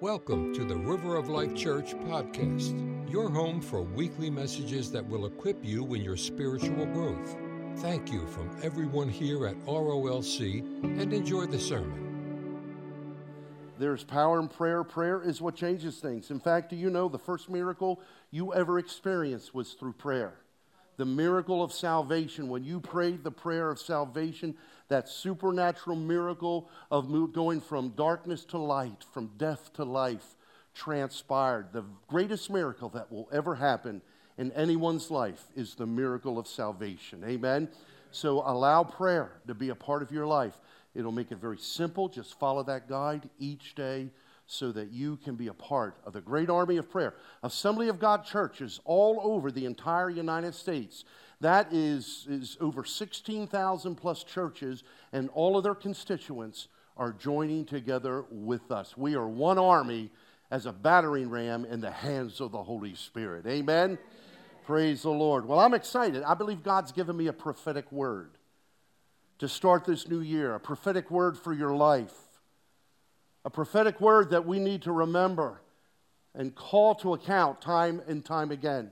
Welcome to the River of Life Church podcast, your home for weekly messages that will equip you in your spiritual growth. Thank you from everyone here at ROLC and enjoy the sermon. There's power in prayer. Prayer is what changes things. In fact, do you know the first miracle you ever experienced was through prayer? The miracle of salvation. When you prayed the prayer of salvation, that supernatural miracle of going from darkness to light, from death to life, transpired. The greatest miracle that will ever happen in anyone's life is the miracle of salvation. Amen? So allow prayer to be a part of your life. It'll make it very simple. Just follow that guide each day so that you can be a part of the great army of prayer. Assembly of God churches all over the entire United States that is, is over 16,000 plus churches, and all of their constituents are joining together with us. We are one army as a battering ram in the hands of the Holy Spirit. Amen? Amen? Praise the Lord. Well, I'm excited. I believe God's given me a prophetic word to start this new year, a prophetic word for your life, a prophetic word that we need to remember and call to account time and time again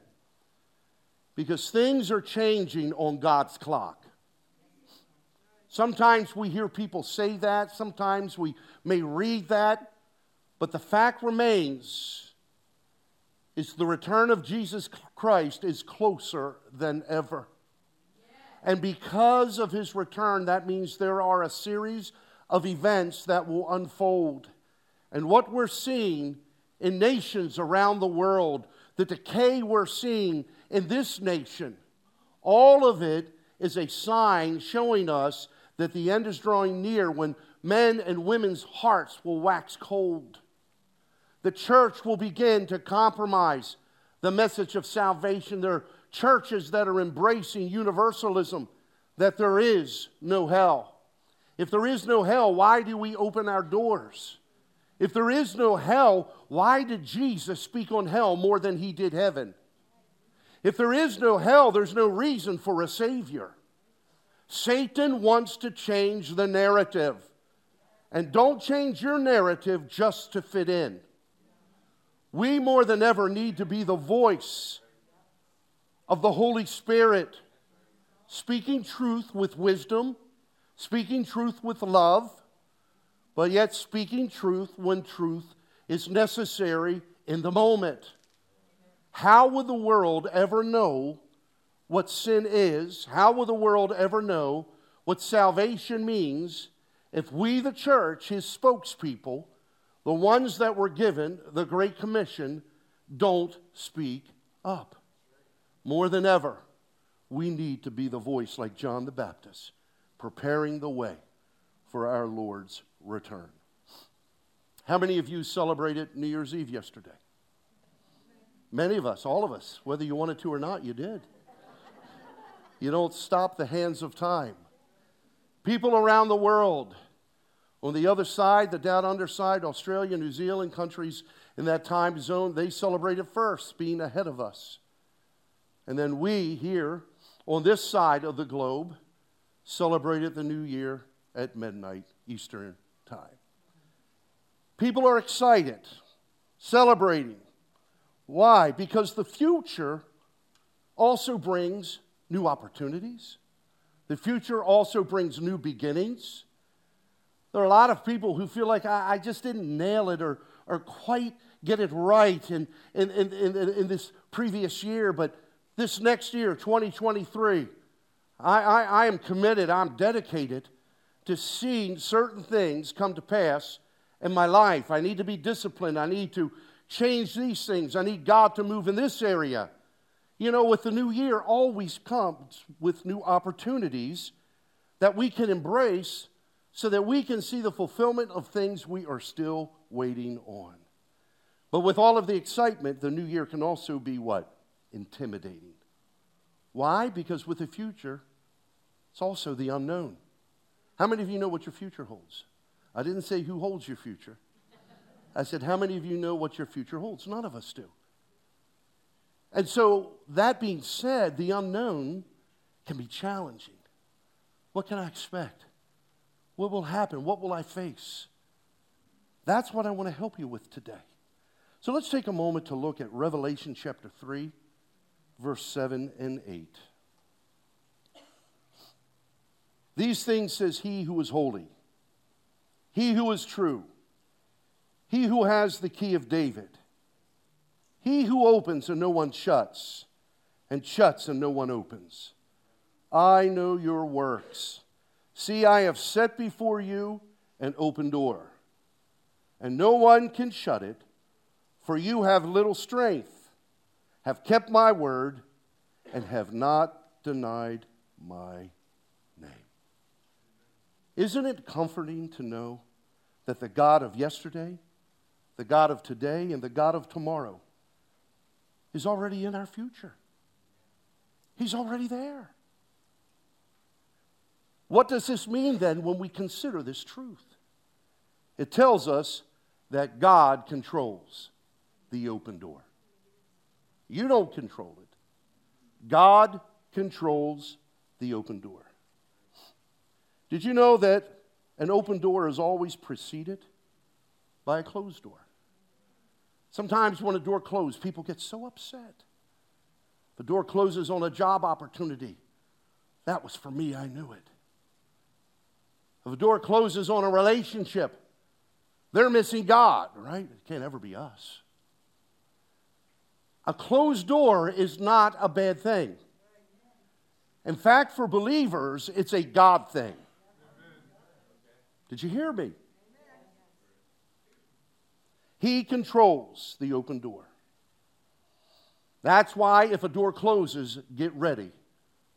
because things are changing on God's clock. Sometimes we hear people say that, sometimes we may read that, but the fact remains is the return of Jesus Christ is closer than ever. And because of his return, that means there are a series of events that will unfold. And what we're seeing in nations around the world, the decay we're seeing in this nation. All of it is a sign showing us that the end is drawing near when men and women's hearts will wax cold. The church will begin to compromise the message of salvation. There are churches that are embracing universalism, that there is no hell. If there is no hell, why do we open our doors? If there is no hell, why did Jesus speak on hell more than he did heaven? If there is no hell, there's no reason for a Savior. Satan wants to change the narrative. And don't change your narrative just to fit in. We more than ever need to be the voice of the Holy Spirit, speaking truth with wisdom, speaking truth with love, but yet speaking truth when truth is necessary in the moment. How would the world ever know what sin is? How will the world ever know what salvation means if we, the church, his spokespeople, the ones that were given the Great Commission, don't speak up? More than ever, we need to be the voice like John the Baptist, preparing the way for our Lord's return. How many of you celebrated New Year's Eve yesterday? Many of us, all of us, whether you wanted to or not, you did. You don't stop the hands of time. People around the world, on the other side, the down under side, Australia, New Zealand, countries in that time zone, they celebrated first, being ahead of us. And then we here on this side of the globe celebrated the new year at midnight Eastern time. People are excited, celebrating. Why? Because the future also brings new opportunities. The future also brings new beginnings. There are a lot of people who feel like I, I just didn't nail it or, or quite get it right in, in, in, in, in this previous year, but this next year, 2023, I, I, I am committed, I'm dedicated to seeing certain things come to pass in my life. I need to be disciplined. I need to change these things. I need God to move in this area. You know, with the new year always comes with new opportunities that we can embrace so that we can see the fulfillment of things we are still waiting on. But with all of the excitement, the new year can also be what? Intimidating. Why? Because with the future, it's also the unknown. How many of you know what your future holds? I didn't say who holds your future. I said, How many of you know what your future holds? None of us do. And so, that being said, the unknown can be challenging. What can I expect? What will happen? What will I face? That's what I want to help you with today. So let's take a moment to look at Revelation chapter 3, verse 7 and 8. These things says he who is holy, he who is true, he who has the key of David, he who opens and no one shuts, and shuts and no one opens. I know your works. See, I have set before you an open door, and no one can shut it, for you have little strength, have kept my word, and have not denied my. Isn't it comforting to know that the God of yesterday, the God of today, and the God of tomorrow is already in our future? He's already there. What does this mean then when we consider this truth? It tells us that God controls the open door. You don't control it. God controls the open door. Did you know that an open door is always preceded by a closed door? Sometimes when a door closes, people get so upset. The door closes on a job opportunity. That was for me, I knew it. If a door closes on a relationship, they're missing God, right? It can't ever be us. A closed door is not a bad thing. In fact, for believers, it's a God thing. Did you hear me? He controls the open door. That's why, if a door closes, get ready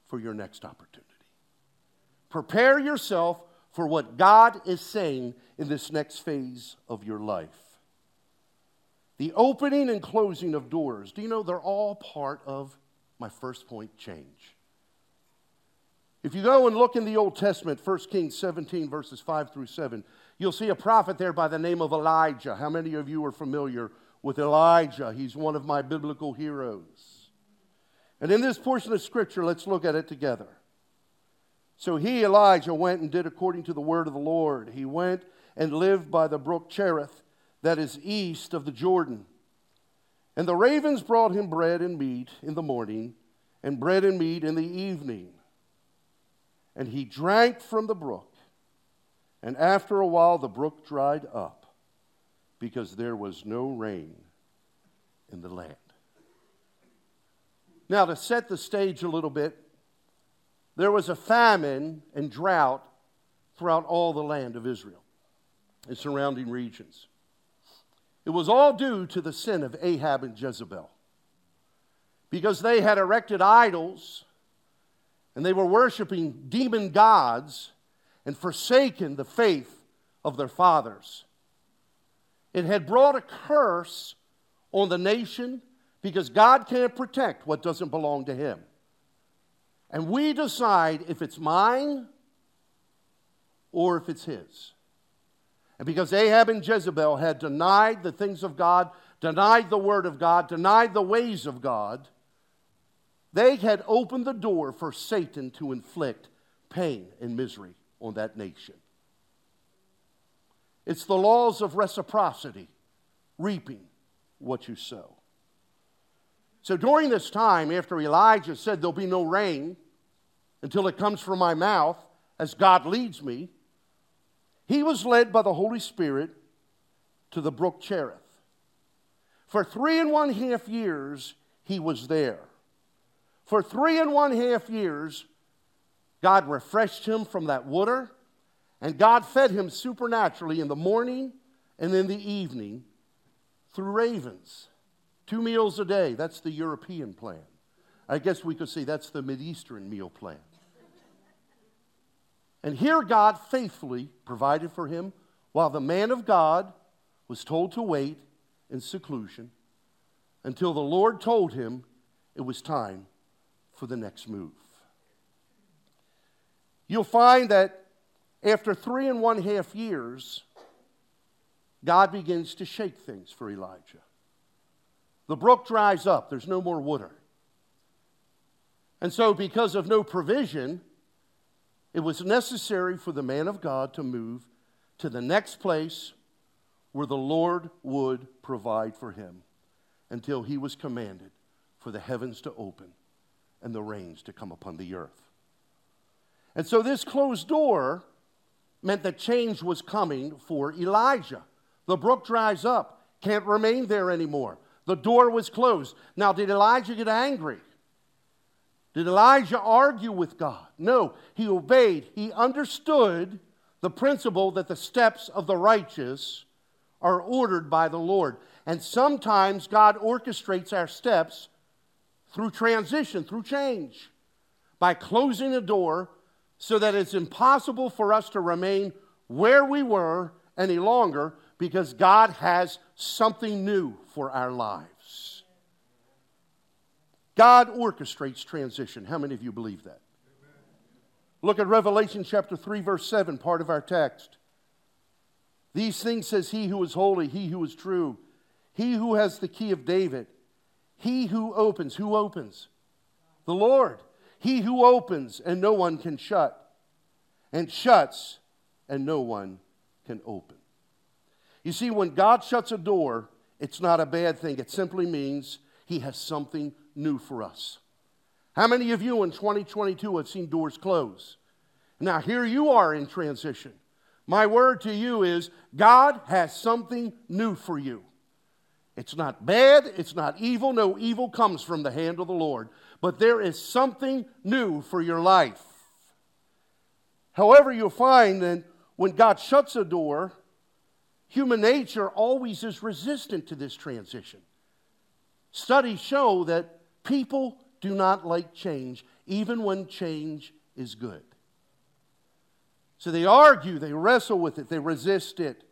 for your next opportunity. Prepare yourself for what God is saying in this next phase of your life. The opening and closing of doors, do you know they're all part of my first point change? If you go and look in the Old Testament, 1 Kings 17, verses 5 through 7, you'll see a prophet there by the name of Elijah. How many of you are familiar with Elijah? He's one of my biblical heroes. And in this portion of Scripture, let's look at it together. So he, Elijah, went and did according to the word of the Lord. He went and lived by the brook Cherith, that is east of the Jordan. And the ravens brought him bread and meat in the morning, and bread and meat in the evening. And he drank from the brook. And after a while, the brook dried up, because there was no rain in the land. Now, to set the stage a little bit, there was a famine and drought throughout all the land of Israel and surrounding regions. It was all due to the sin of Ahab and Jezebel. Because they had erected idols and they were worshiping demon gods and forsaken the faith of their fathers. It had brought a curse on the nation because God can't protect what doesn't belong to Him and we decide if it's mine or if it's his. And because Ahab and Jezebel had denied the things of God, denied the word of God, denied the ways of God, they had opened the door for Satan to inflict pain and misery on that nation. It's the laws of reciprocity, reaping what you sow. So during this time, after Elijah said there'll be no rain until it comes from my mouth as God leads me, he was led by the Holy Spirit to the brook Cherith. For three and one half years, he was there. For three and one half years, God refreshed him from that water, and God fed him supernaturally in the morning and in the evening through ravens. Two meals a day. That's the European plan. I guess we could say that's the Mideastern meal plan. And here God faithfully provided for him while the man of God was told to wait in seclusion until the Lord told him it was time for the next move. You'll find that after three and one half years, God begins to shake things for Elijah. The brook dries up, there's no more water. And so, because of no provision, it was necessary for the man of God to move to the next place where the Lord would provide for him until he was commanded for the heavens to open and the rains to come upon the earth. And so this closed door meant that change was coming for Elijah. The brook dries up, can't remain there anymore. The door was closed. Now, did Elijah get angry? Did Elijah argue with God? No, he obeyed. He understood the principle that the steps of the righteous are ordered by the Lord. And sometimes God orchestrates our steps through transition, through change, by closing a door so that it's impossible for us to remain where we were any longer because God has something new for our lives. God orchestrates transition. How many of you believe that? Look at Revelation chapter 3, verse 7, part of our text. These things says he who is holy, he who is true, he who has the key of David, he who opens. Who opens? The Lord. He who opens and no one can shut, and shuts and no one can open. You see, when God shuts a door, it's not a bad thing. It simply means He has something new for us. How many of you in 2022 have seen doors close? Now, here you are in transition. My word to you is God has something new for you. It's not bad, it's not evil. No evil comes from the hand of the Lord but there is something new for your life. However, you'll find that when God shuts a door, human nature always is resistant to this transition. Studies show that people do not like change, even when change is good. So they argue, they wrestle with it, they resist it,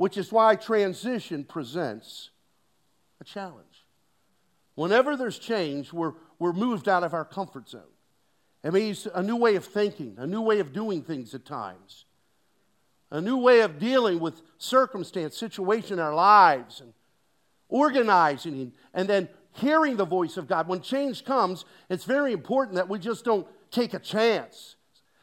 which is why transition presents a challenge. Whenever there's change, we're, we're moved out of our comfort zone. It means a new way of thinking, a new way of doing things at times, a new way of dealing with circumstance, situation in our lives, and organizing, and then hearing the voice of God. When change comes, it's very important that we just don't take a chance.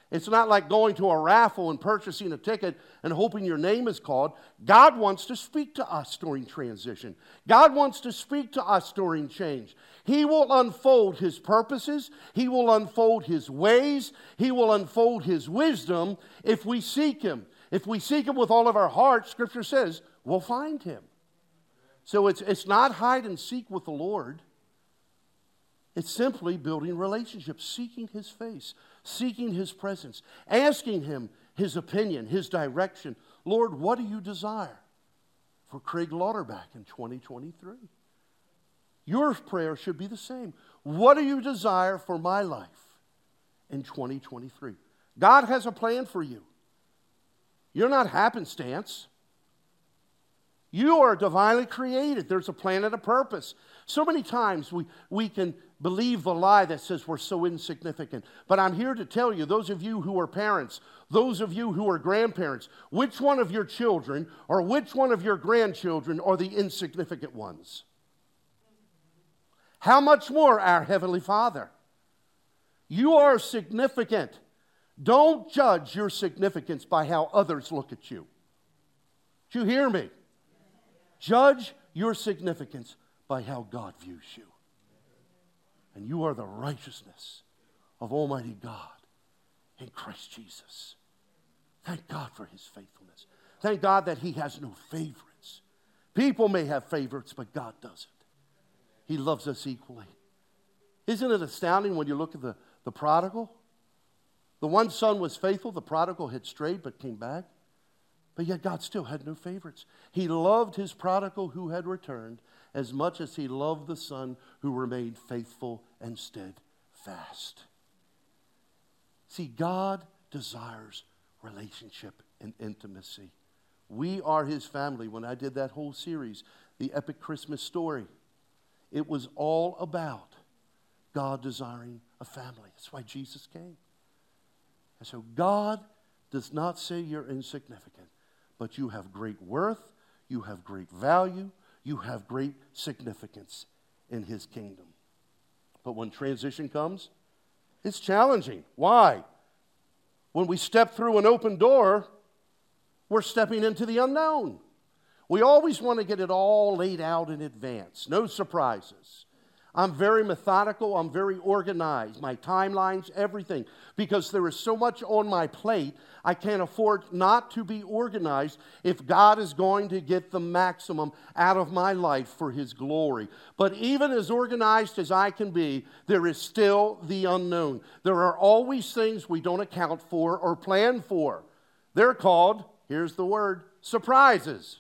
It's not like going to a raffle and purchasing a ticket and hoping your name is called. God wants to speak to us during transition. God wants to speak to us during change. He will unfold His purposes, He will unfold His ways, He will unfold His wisdom if we seek Him. If we seek Him with all of our heart, Scripture says, we'll find Him. So it's, it's not hide and seek with the Lord. It's simply building relationships, seeking His face, seeking His presence, asking Him His opinion, His direction. Lord, what do you desire for Craig Lauterbach in 2023? Your prayer should be the same. What do you desire for my life in 2023? God has a plan for you. You're not happenstance. You are divinely created. There's a plan and a purpose. So many times we, we can believe the lie that says we're so insignificant. But I'm here to tell you, those of you who are parents, those of you who are grandparents, which one of your children or which one of your grandchildren are the insignificant ones? How much more our Heavenly Father? You are significant. Don't judge your significance by how others look at you. Do you hear me? Judge your significance by how God views you. And you are the righteousness of Almighty God in Christ Jesus. Thank God for his faithfulness. Thank God that he has no favorites. People may have favorites, but God doesn't. He loves us equally. Isn't it astounding when you look at the, the prodigal? The one son was faithful, the prodigal had strayed but came back. But yet God still had no favorites. He loved his prodigal who had returned as much as he loved the son who remained faithful and steadfast. See, God desires relationship and intimacy. We are his family. When I did that whole series, the epic Christmas story, it was all about God desiring a family. That's why Jesus came. And so God does not say you're insignificant, but you have great worth, you have great value, you have great significance in his kingdom. But when transition comes, it's challenging. Why? When we step through an open door, we're stepping into the unknown. We always want to get it all laid out in advance, no surprises. I'm very methodical, I'm very organized, my timelines, everything, because there is so much on my plate, I can't afford not to be organized if God is going to get the maximum out of my life for His glory. But even as organized as I can be, there is still the unknown. There are always things we don't account for or plan for. They're called, here's the word, surprises.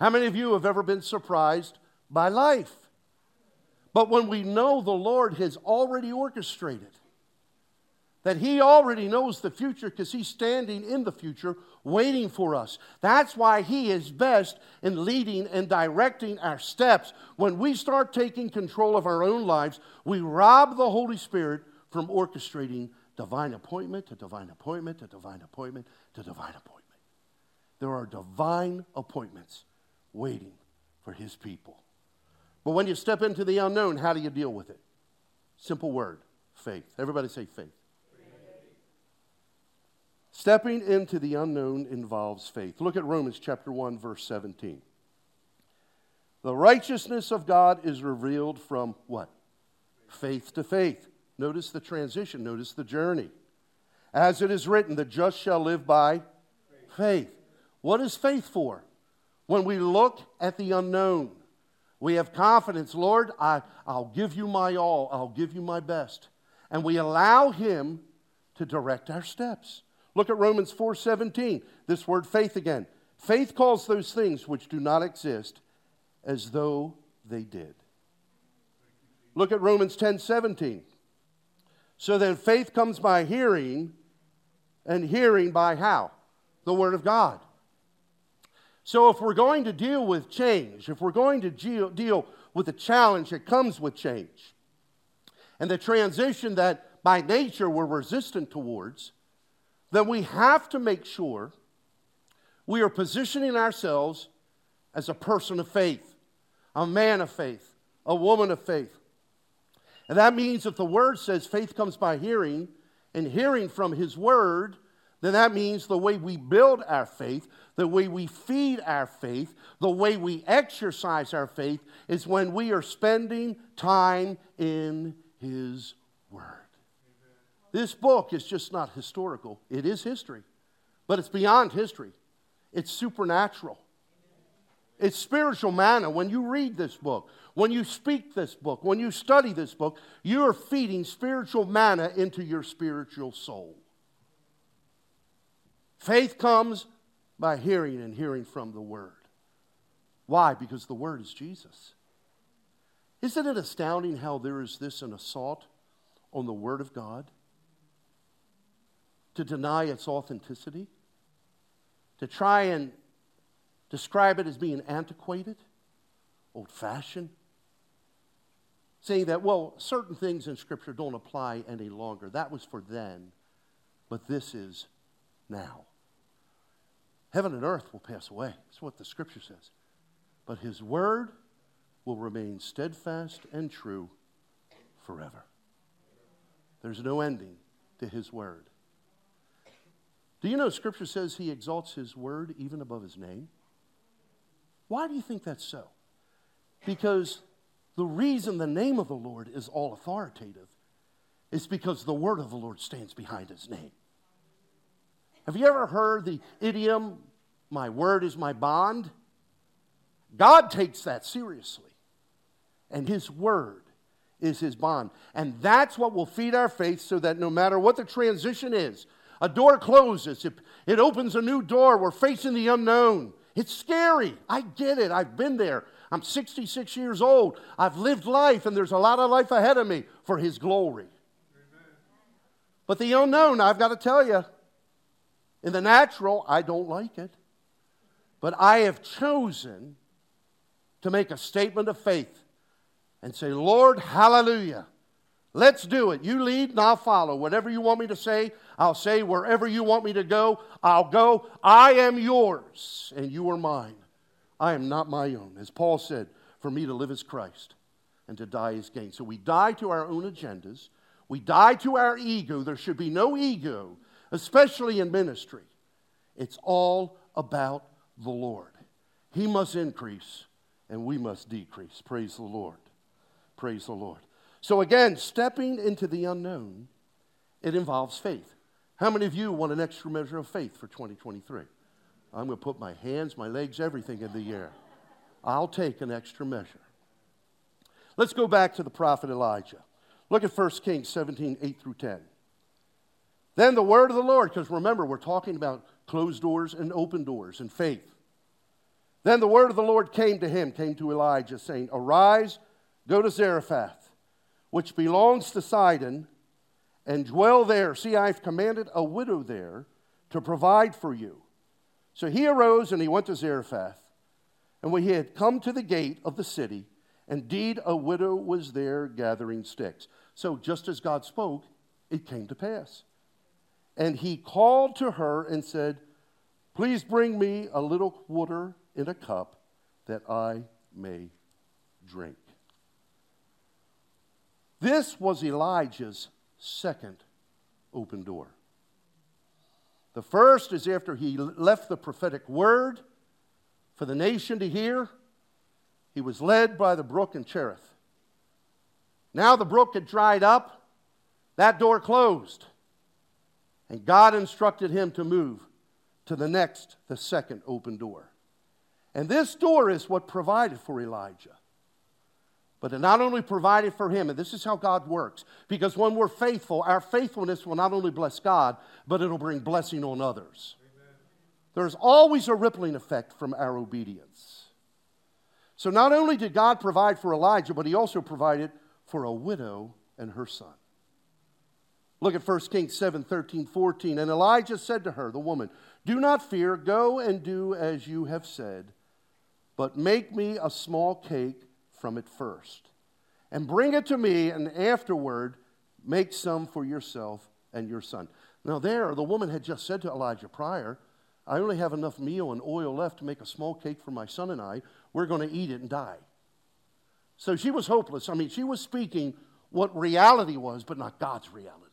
How many of you have ever been surprised by life? But when we know the Lord has already orchestrated, that He already knows the future because He's standing in the future waiting for us. That's why He is best in leading and directing our steps. When we start taking control of our own lives, we rob the Holy Spirit from orchestrating divine appointment to divine appointment to divine appointment to divine appointment. There are divine appointments waiting for His people. But when you step into the unknown, how do you deal with it? Simple word faith. Everybody say faith. Stepping into the unknown involves faith. Look at Romans chapter 1 verse 17. The righteousness of God is revealed from what? Faith to faith. Notice the transition, notice the journey. As it is written, the just shall live by faith. What is faith for? When we look at the unknown, we have confidence, Lord, I, I'll give you my all, I'll give you my best. And we allow Him to direct our steps. Look at Romans 4:17. This word faith again. Faith calls those things which do not exist as though they did. Look at Romans 10:17. So then faith comes by hearing and hearing by how? The word of God. So, if we're going to deal with change, if we're going to deal with the challenge that comes with change, and the transition that by nature we're resistant towards, then we have to make sure we are positioning ourselves as a person of faith, a man of faith, a woman of faith. And that means if the word says faith comes by hearing, and hearing from his word, then that means the way we build our faith, the way we feed our faith, the way we exercise our faith is when we are spending time in His Word. This book is just not historical, it is history, but it's beyond history, it's supernatural. It's spiritual manna. When you read this book, when you speak this book, when you study this book, you are feeding spiritual manna into your spiritual soul. Faith comes by hearing and hearing from the Word. Why? Because the Word is Jesus. Isn't it astounding how there is this an assault on the Word of God? To deny its authenticity? To try and describe it as being antiquated, old fashioned? Saying that, well, certain things in Scripture don't apply any longer. That was for then, but this is now. Heaven and earth will pass away. That's what the scripture says. But his word will remain steadfast and true forever. There's no ending to his word. Do you know scripture says he exalts his word even above his name? Why do you think that's so? Because the reason the name of the Lord is all authoritative is because the word of the Lord stands behind his name. Have you ever heard the idiom, my word is my bond? God takes that seriously. And his word is his bond. And that's what will feed our faith so that no matter what the transition is, a door closes, it, it opens a new door. We're facing the unknown. It's scary. I get it. I've been there. I'm 66 years old. I've lived life, and there's a lot of life ahead of me for His glory. Amen. But the unknown, I've got to tell you, in the natural, I don't like it. But I have chosen to make a statement of faith and say, Lord, hallelujah. Let's do it. You lead and I'll follow. Whatever you want me to say, I'll say. Wherever you want me to go, I'll go. I am yours and you are mine. I am not my own. As Paul said, for me to live is Christ and to die is gain. So we die to our own agendas. We die to our ego. There should be no ego especially in ministry. It's all about the Lord. He must increase and we must decrease. Praise the Lord. Praise the Lord. So, again, stepping into the unknown, it involves faith. How many of you want an extra measure of faith for 2023? I'm going to put my hands, my legs, everything in the air. I'll take an extra measure. Let's go back to the prophet Elijah. Look at 1 Kings 17, 8 through 10. Then the word of the Lord, because remember, we're talking about closed doors and open doors and faith. Then the word of the Lord came to him, came to Elijah, saying, Arise, go to Zarephath, which belongs to Sidon, and dwell there. See, I've commanded a widow there to provide for you. So he arose and he went to Zarephath. And when he had come to the gate of the city, indeed a widow was there gathering sticks. So just as God spoke, it came to pass. And he called to her and said, Please bring me a little water in a cup that I may drink. This was Elijah's second open door. The first is after he left the prophetic word for the nation to hear, he was led by the brook in Cherith. Now the brook had dried up, that door closed, and God instructed him to move to the next, the second open door. And this door is what provided for Elijah. But it not only provided for him, and this is how God works, because when we're faithful, our faithfulness will not only bless God, but it'll bring blessing on others. Amen. There's always a rippling effect from our obedience. So not only did God provide for Elijah, but he also provided for a widow and her son. Look at 1 Kings 7 13, 14. And Elijah said to her, the woman, Do not fear, go and do as you have said, but make me a small cake from it first. And bring it to me, and afterward make some for yourself and your son. Now, there, the woman had just said to Elijah prior, I only have enough meal and oil left to make a small cake for my son and I. We're going to eat it and die. So she was hopeless. I mean, she was speaking what reality was, but not God's reality.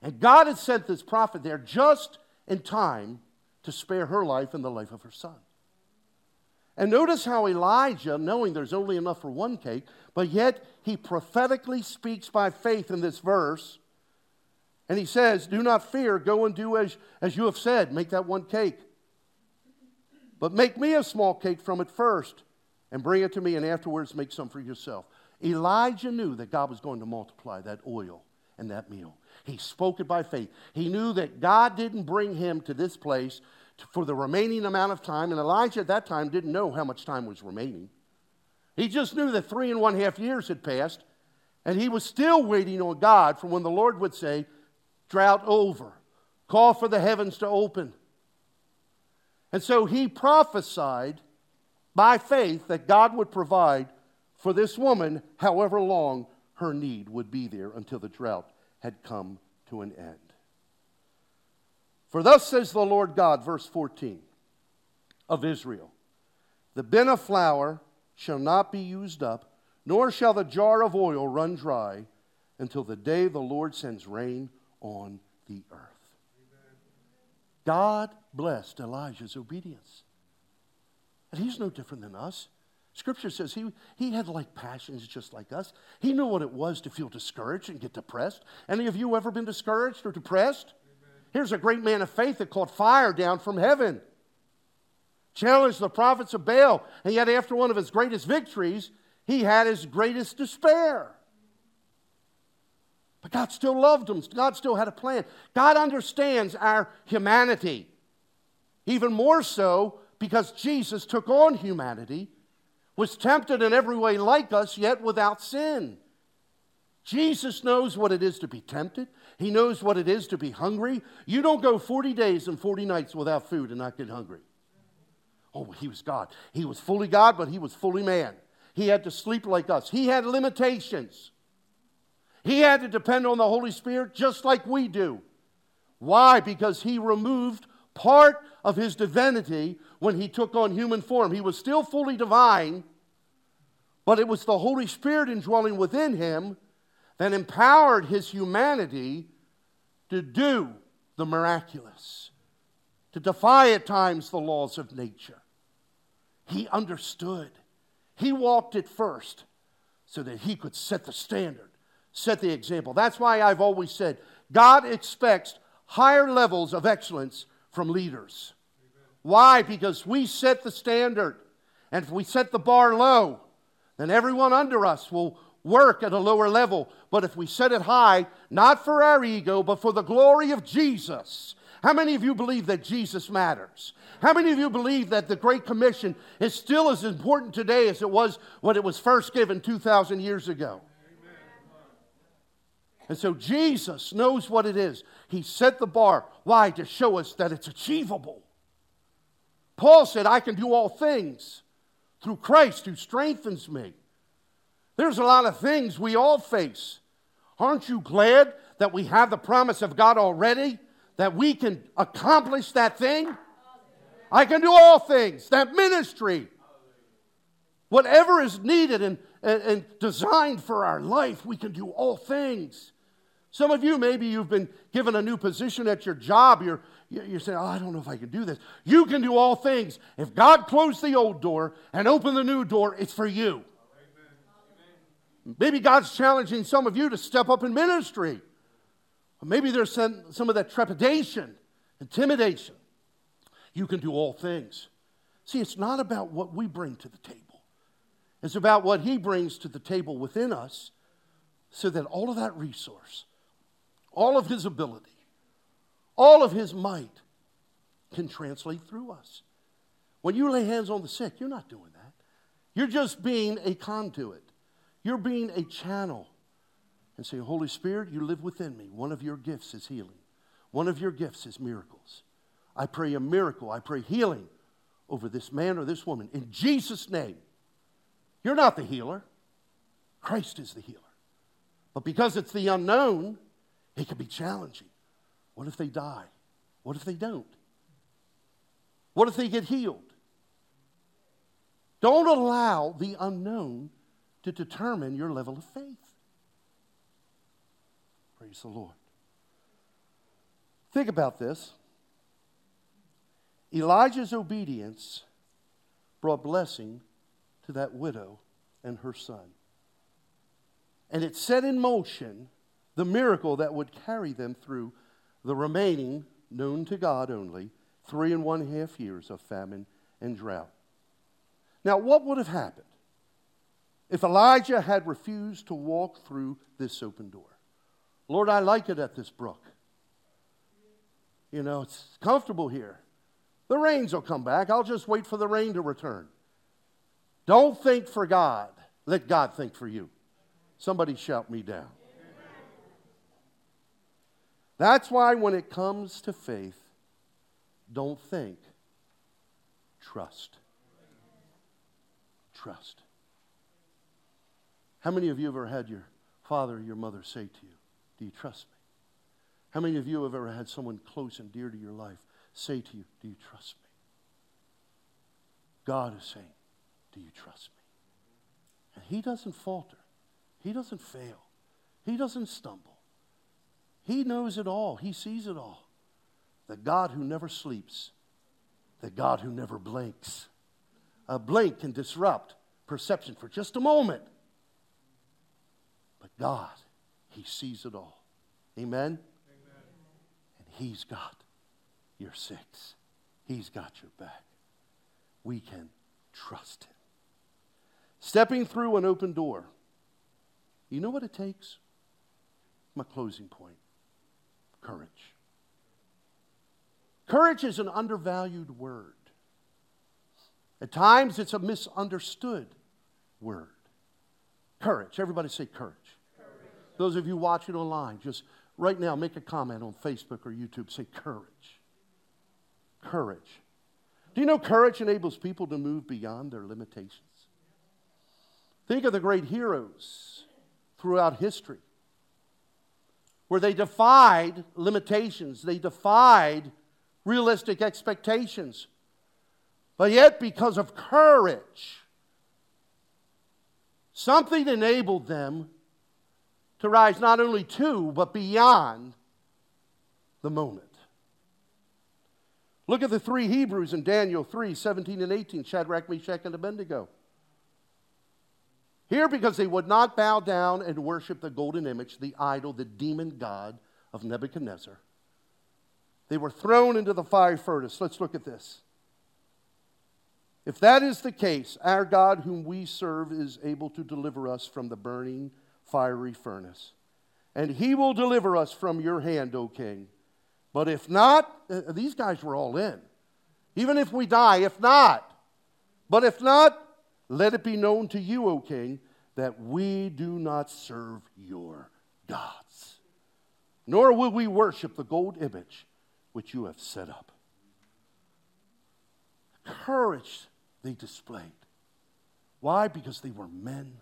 And God had sent this prophet there just in time to spare her life and the life of her son. And notice how Elijah, knowing there's only enough for one cake, but yet he prophetically speaks by faith in this verse. And he says, Do not fear, go and do as, as you have said, make that one cake. But make me a small cake from it first, and bring it to me, and afterwards make some for yourself. Elijah knew that God was going to multiply that oil and that meal. He spoke it by faith. He knew that God didn't bring him to this place for the remaining amount of time. And Elijah at that time didn't know how much time was remaining. He just knew that three and one half years had passed, and he was still waiting on God for when the Lord would say, Drought over, call for the heavens to open. And so he prophesied by faith that God would provide for this woman however long her need would be there until the drought had come to an end. For thus says the Lord God, verse 14 of Israel The bin of flour shall not be used up, nor shall the jar of oil run dry until the day the Lord sends rain on the earth. God blessed Elijah's obedience. And he's no different than us. Scripture says he, he had like passions just like us. He knew what it was to feel discouraged and get depressed. Any of you ever been discouraged or depressed? Here's a great man of faith that caught fire down from heaven. Challenged the prophets of Baal, and yet after one of his greatest victories, he had his greatest despair. But God still loved him. God still had a plan. God understands our humanity. Even more so because Jesus took on humanity, was tempted in every way like us, yet without sin. Jesus knows what it is to be tempted. He knows what it is to be hungry. You don't go 40 days and 40 nights without food and not get hungry. Oh, he was God. He was fully God, but he was fully man. He had to sleep like us. He had limitations. He had to depend on the Holy Spirit just like we do. Why? Because he removed part of his divinity when he took on human form. He was still fully divine, but it was the Holy Spirit indwelling within him that empowered his humanity to do the miraculous, to defy at times the laws of nature. He understood. He walked it first so that he could set the standard, set the example. That's why I've always said God expects higher levels of excellence from leaders. Why? Because we set the standard. And if we set the bar low, then everyone under us will work at a lower level. But if we set it high, not for our ego, but for the glory of Jesus, how many of you believe that Jesus matters? How many of you believe that the Great Commission is still as important today as it was when it was first given 2,000 years ago? And so Jesus knows what it is. He set the bar. Why? To show us that it's achievable. Paul said, I can do all things through Christ who strengthens me. There's a lot of things we all face. Aren't you glad that we have the promise of God already? That we can accomplish that thing? I can do all things, that ministry. Whatever is needed and, and, and, designed for our life, we can do all things. Some of you, maybe you've been given a new position at your job. You're, you're saying, oh, I don't know if I can do this. You can do all things. If God closed the old door and opened the new door, it's for you. Maybe God's challenging some of you to step up in ministry. Or maybe there's some, some of that trepidation, intimidation. You can do all things. See, it's not about what we bring to the table, it's about what He brings to the table within us so that all of that resource, all of His ability, all of His might can translate through us. When you lay hands on the sick, you're not doing that. You're just being a conduit. You're being a channel and say, Holy Spirit, you live within me. One of your gifts is healing, one of your gifts is miracles. I pray a miracle, I pray healing over this man or this woman in Jesus' name. You're not the healer, Christ is the healer. But because it's the unknown, it can be challenging. What if they die? What if they don't? What if they get healed? Don't allow the unknown to determine your level of faith. Praise the Lord. Think about this. Elijah's obedience brought blessing to that widow and her son. And it set in motion the miracle that would carry them through the remaining, known to God only, three and one half years of famine and drought. Now, what would have happened if Elijah had refused to walk through this open door. Lord, I like it at this brook. You know, it's comfortable here. The rains will come back. I'll just wait for the rain to return. Don't think for God. Let God think for you. Somebody shout me down. That's why when it comes to faith, don't think, trust. Trust. How many of you have ever had your father or your mother say to you, Do you trust me? How many of you have ever had someone close and dear to your life say to you, Do you trust me? God is saying, Do you trust me? And He doesn't falter, He doesn't fail, He doesn't stumble. He knows it all, He sees it all. The God who never sleeps, the God who never blinks. A blink can disrupt perception for just a moment. But God, He sees it all. Amen? Amen? And He's got your six, He's got your back. We can trust Him. Stepping through an open door. You know what it takes? My closing point courage. Courage is an undervalued word. At times, it's a misunderstood word. Courage. Everybody say courage. Those of you watching online, just right now make a comment on Facebook or YouTube. Say courage. Courage. Do you know courage enables people to move beyond their limitations? Think of the great heroes throughout history where they defied limitations, they defied realistic expectations. But yet, because of courage, something enabled them to rise not only to, but beyond the moment. Look at the three Hebrews in Daniel 3 17 and 18 Shadrach, Meshach, and Abednego. Here, because they would not bow down and worship the golden image, the idol, the demon god of Nebuchadnezzar, they were thrown into the fire furnace. Let's look at this. If that is the case, our God, whom we serve, is able to deliver us from the burning fiery furnace. And he will deliver us from your hand, O king. But if not, uh, these guys were all in. Even if we die, if not. But if not, let it be known to you, O king, that we do not serve your gods, nor will we worship the gold image which you have set up. Courage they displayed. Why? Because they were men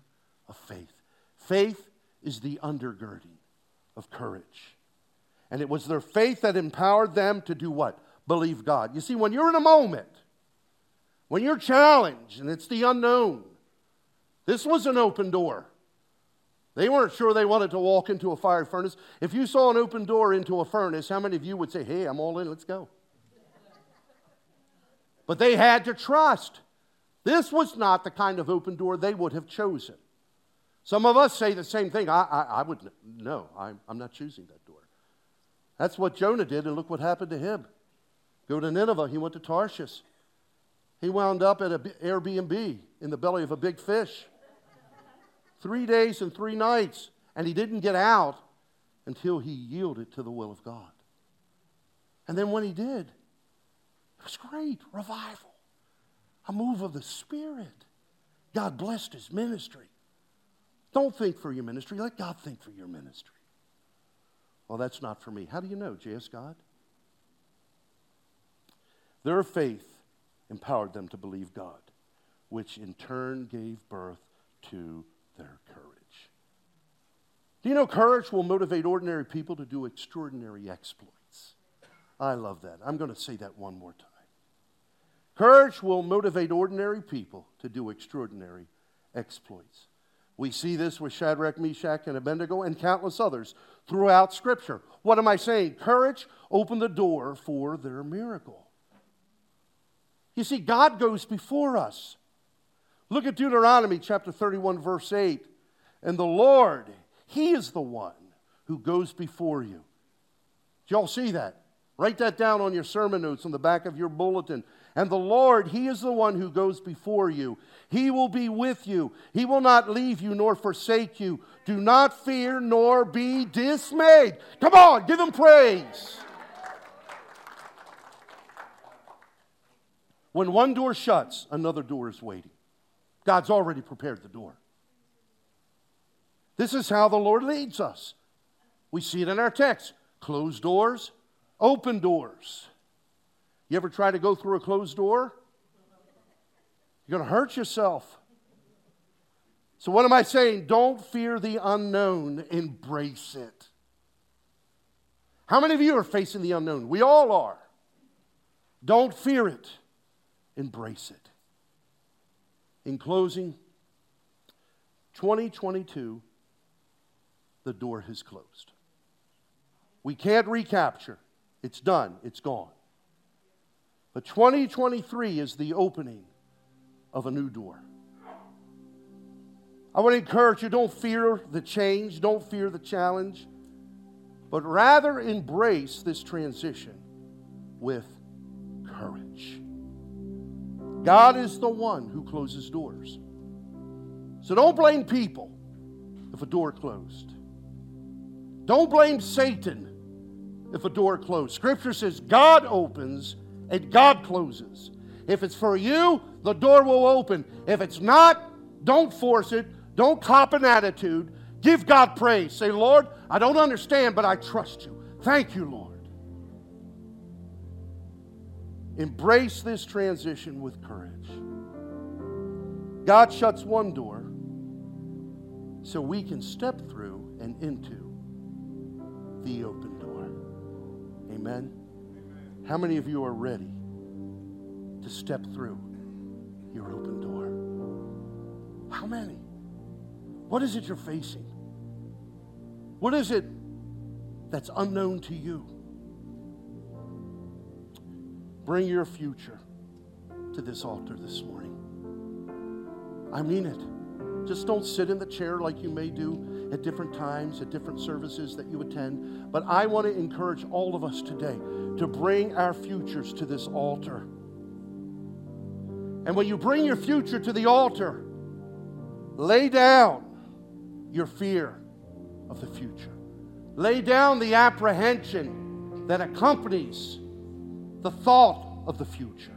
of faith. Faith is the undergirding of courage. And it was their faith that empowered them to do what? Believe God. You see, when you're in a moment, when you're challenged and it's the unknown, this was an open door. They weren't sure they wanted to walk into a fire furnace. If you saw an open door into a furnace, how many of you would say, Hey, I'm all in, let's go? But they had to trust. This was not the kind of open door they would have chosen. Some of us say the same thing. I, I, I would, no, I'm, I'm not choosing that door. That's what Jonah did, and look what happened to him. Go to Nineveh, he went to Tarshish. He wound up at an Airbnb in the belly of a big fish. Three days and three nights, and he didn't get out until he yielded to the will of God. And then when he did, it was great revival, a move of the Spirit. God blessed his ministry. Don't think for your ministry, let God think for your ministry. Well, that's not for me. How do you know? J.S. God? Their faith empowered them to believe God, which in turn gave birth to their courage. Do you know courage will motivate ordinary people to do extraordinary exploits? I love that. I'm going to say that one more time. Courage will motivate ordinary people to do extraordinary exploits. We see this with Shadrach, Meshach, and Abednego and countless others throughout Scripture. What am I saying? Courage opened the door for their miracle. You see, God goes before us. Look at Deuteronomy chapter 31, verse 8. And the Lord, He is the one who goes before you. Did y'all see that? Write that down on your sermon notes on the back of your bulletin. And the Lord, He is the one who goes before you. He will be with you. He will not leave you nor forsake you. Do not fear nor be dismayed. Come on, give Him praise. When one door shuts, another door is waiting. God's already prepared the door. This is how the Lord leads us. We see it in our text closed doors, open doors. You ever try to go through a closed door? You're going to hurt yourself. So, what am I saying? Don't fear the unknown, embrace it. How many of you are facing the unknown? We all are. Don't fear it embrace it. In closing, 2022, the door has closed. We can't recapture. It's done, it's gone. But 2023 is the opening of a new door. I want to encourage you don't fear the change, don't fear the challenge, but rather embrace this transition with courage. God is the one who closes doors. So don't blame people if a door closed. Don't blame Satan if a door closed. Scripture says God opens and God closes. If it's for you, the door will open. If it's not, don't force it. Don't cop an attitude. Give God praise. Say, Lord, I don't understand, but I trust you. Thank you, Lord. Embrace this transition with courage. God shuts one door so we can step through and into the open door. Amen. How many of you are ready to step through your open door? How many? What is it you're facing? What is it that's unknown to you? bring your future to this altar this morning. I mean it. Just don't sit in the chair like you may do at different times, at different services that you attend. But I want to encourage all of us today to bring our futures to this altar. And when you bring your future to the altar, lay down your fear of the future. Lay down the apprehension that accompanies the thought of the future.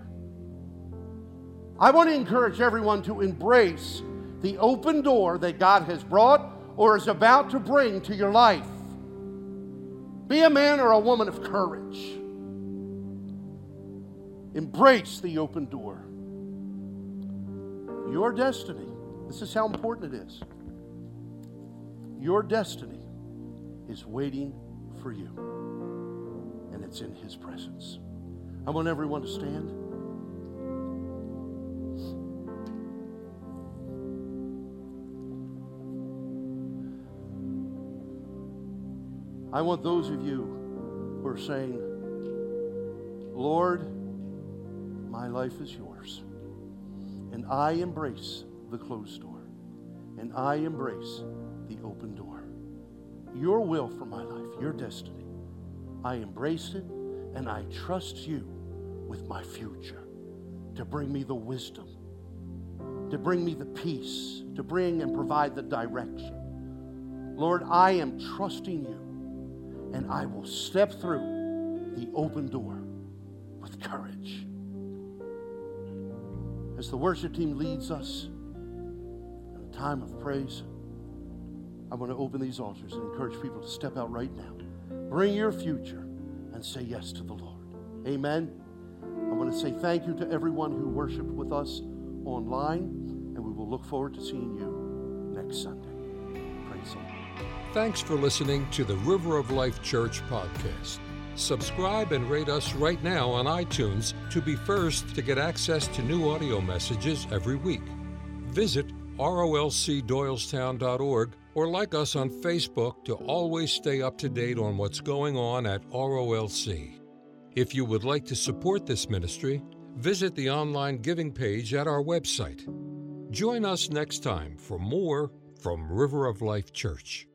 I want to encourage everyone to embrace the open door that God has brought or is about to bring to your life. Be a man or a woman of courage. Embrace the open door. Your destiny, this is how important it is. Your destiny is waiting for you, and it's in His presence. I want everyone to stand. I want those of you who are saying, Lord, my life is yours. And I embrace the closed door. And I embrace the open door. Your will for my life, your destiny. I embrace it and I trust you with my future to bring me the wisdom, to bring me the peace, to bring and provide the direction. Lord, I am trusting you and I will step through the open door with courage. As the worship team leads us in a time of praise, I want to open these altars and encourage people to step out right now. Bring your future and say yes to the Lord. Amen. I want to say thank you to everyone who worshiped with us online, and we will look forward to seeing you next Sunday. Thanks for listening to the River of Life Church podcast. Subscribe and rate us right now on iTunes to be first to get access to new audio messages every week. Visit rolcdoylestown.org or like us on Facebook to always stay up to date on what's going on at ROLC. If you would like to support this ministry, visit the online giving page at our website. Join us next time for more from River of Life Church.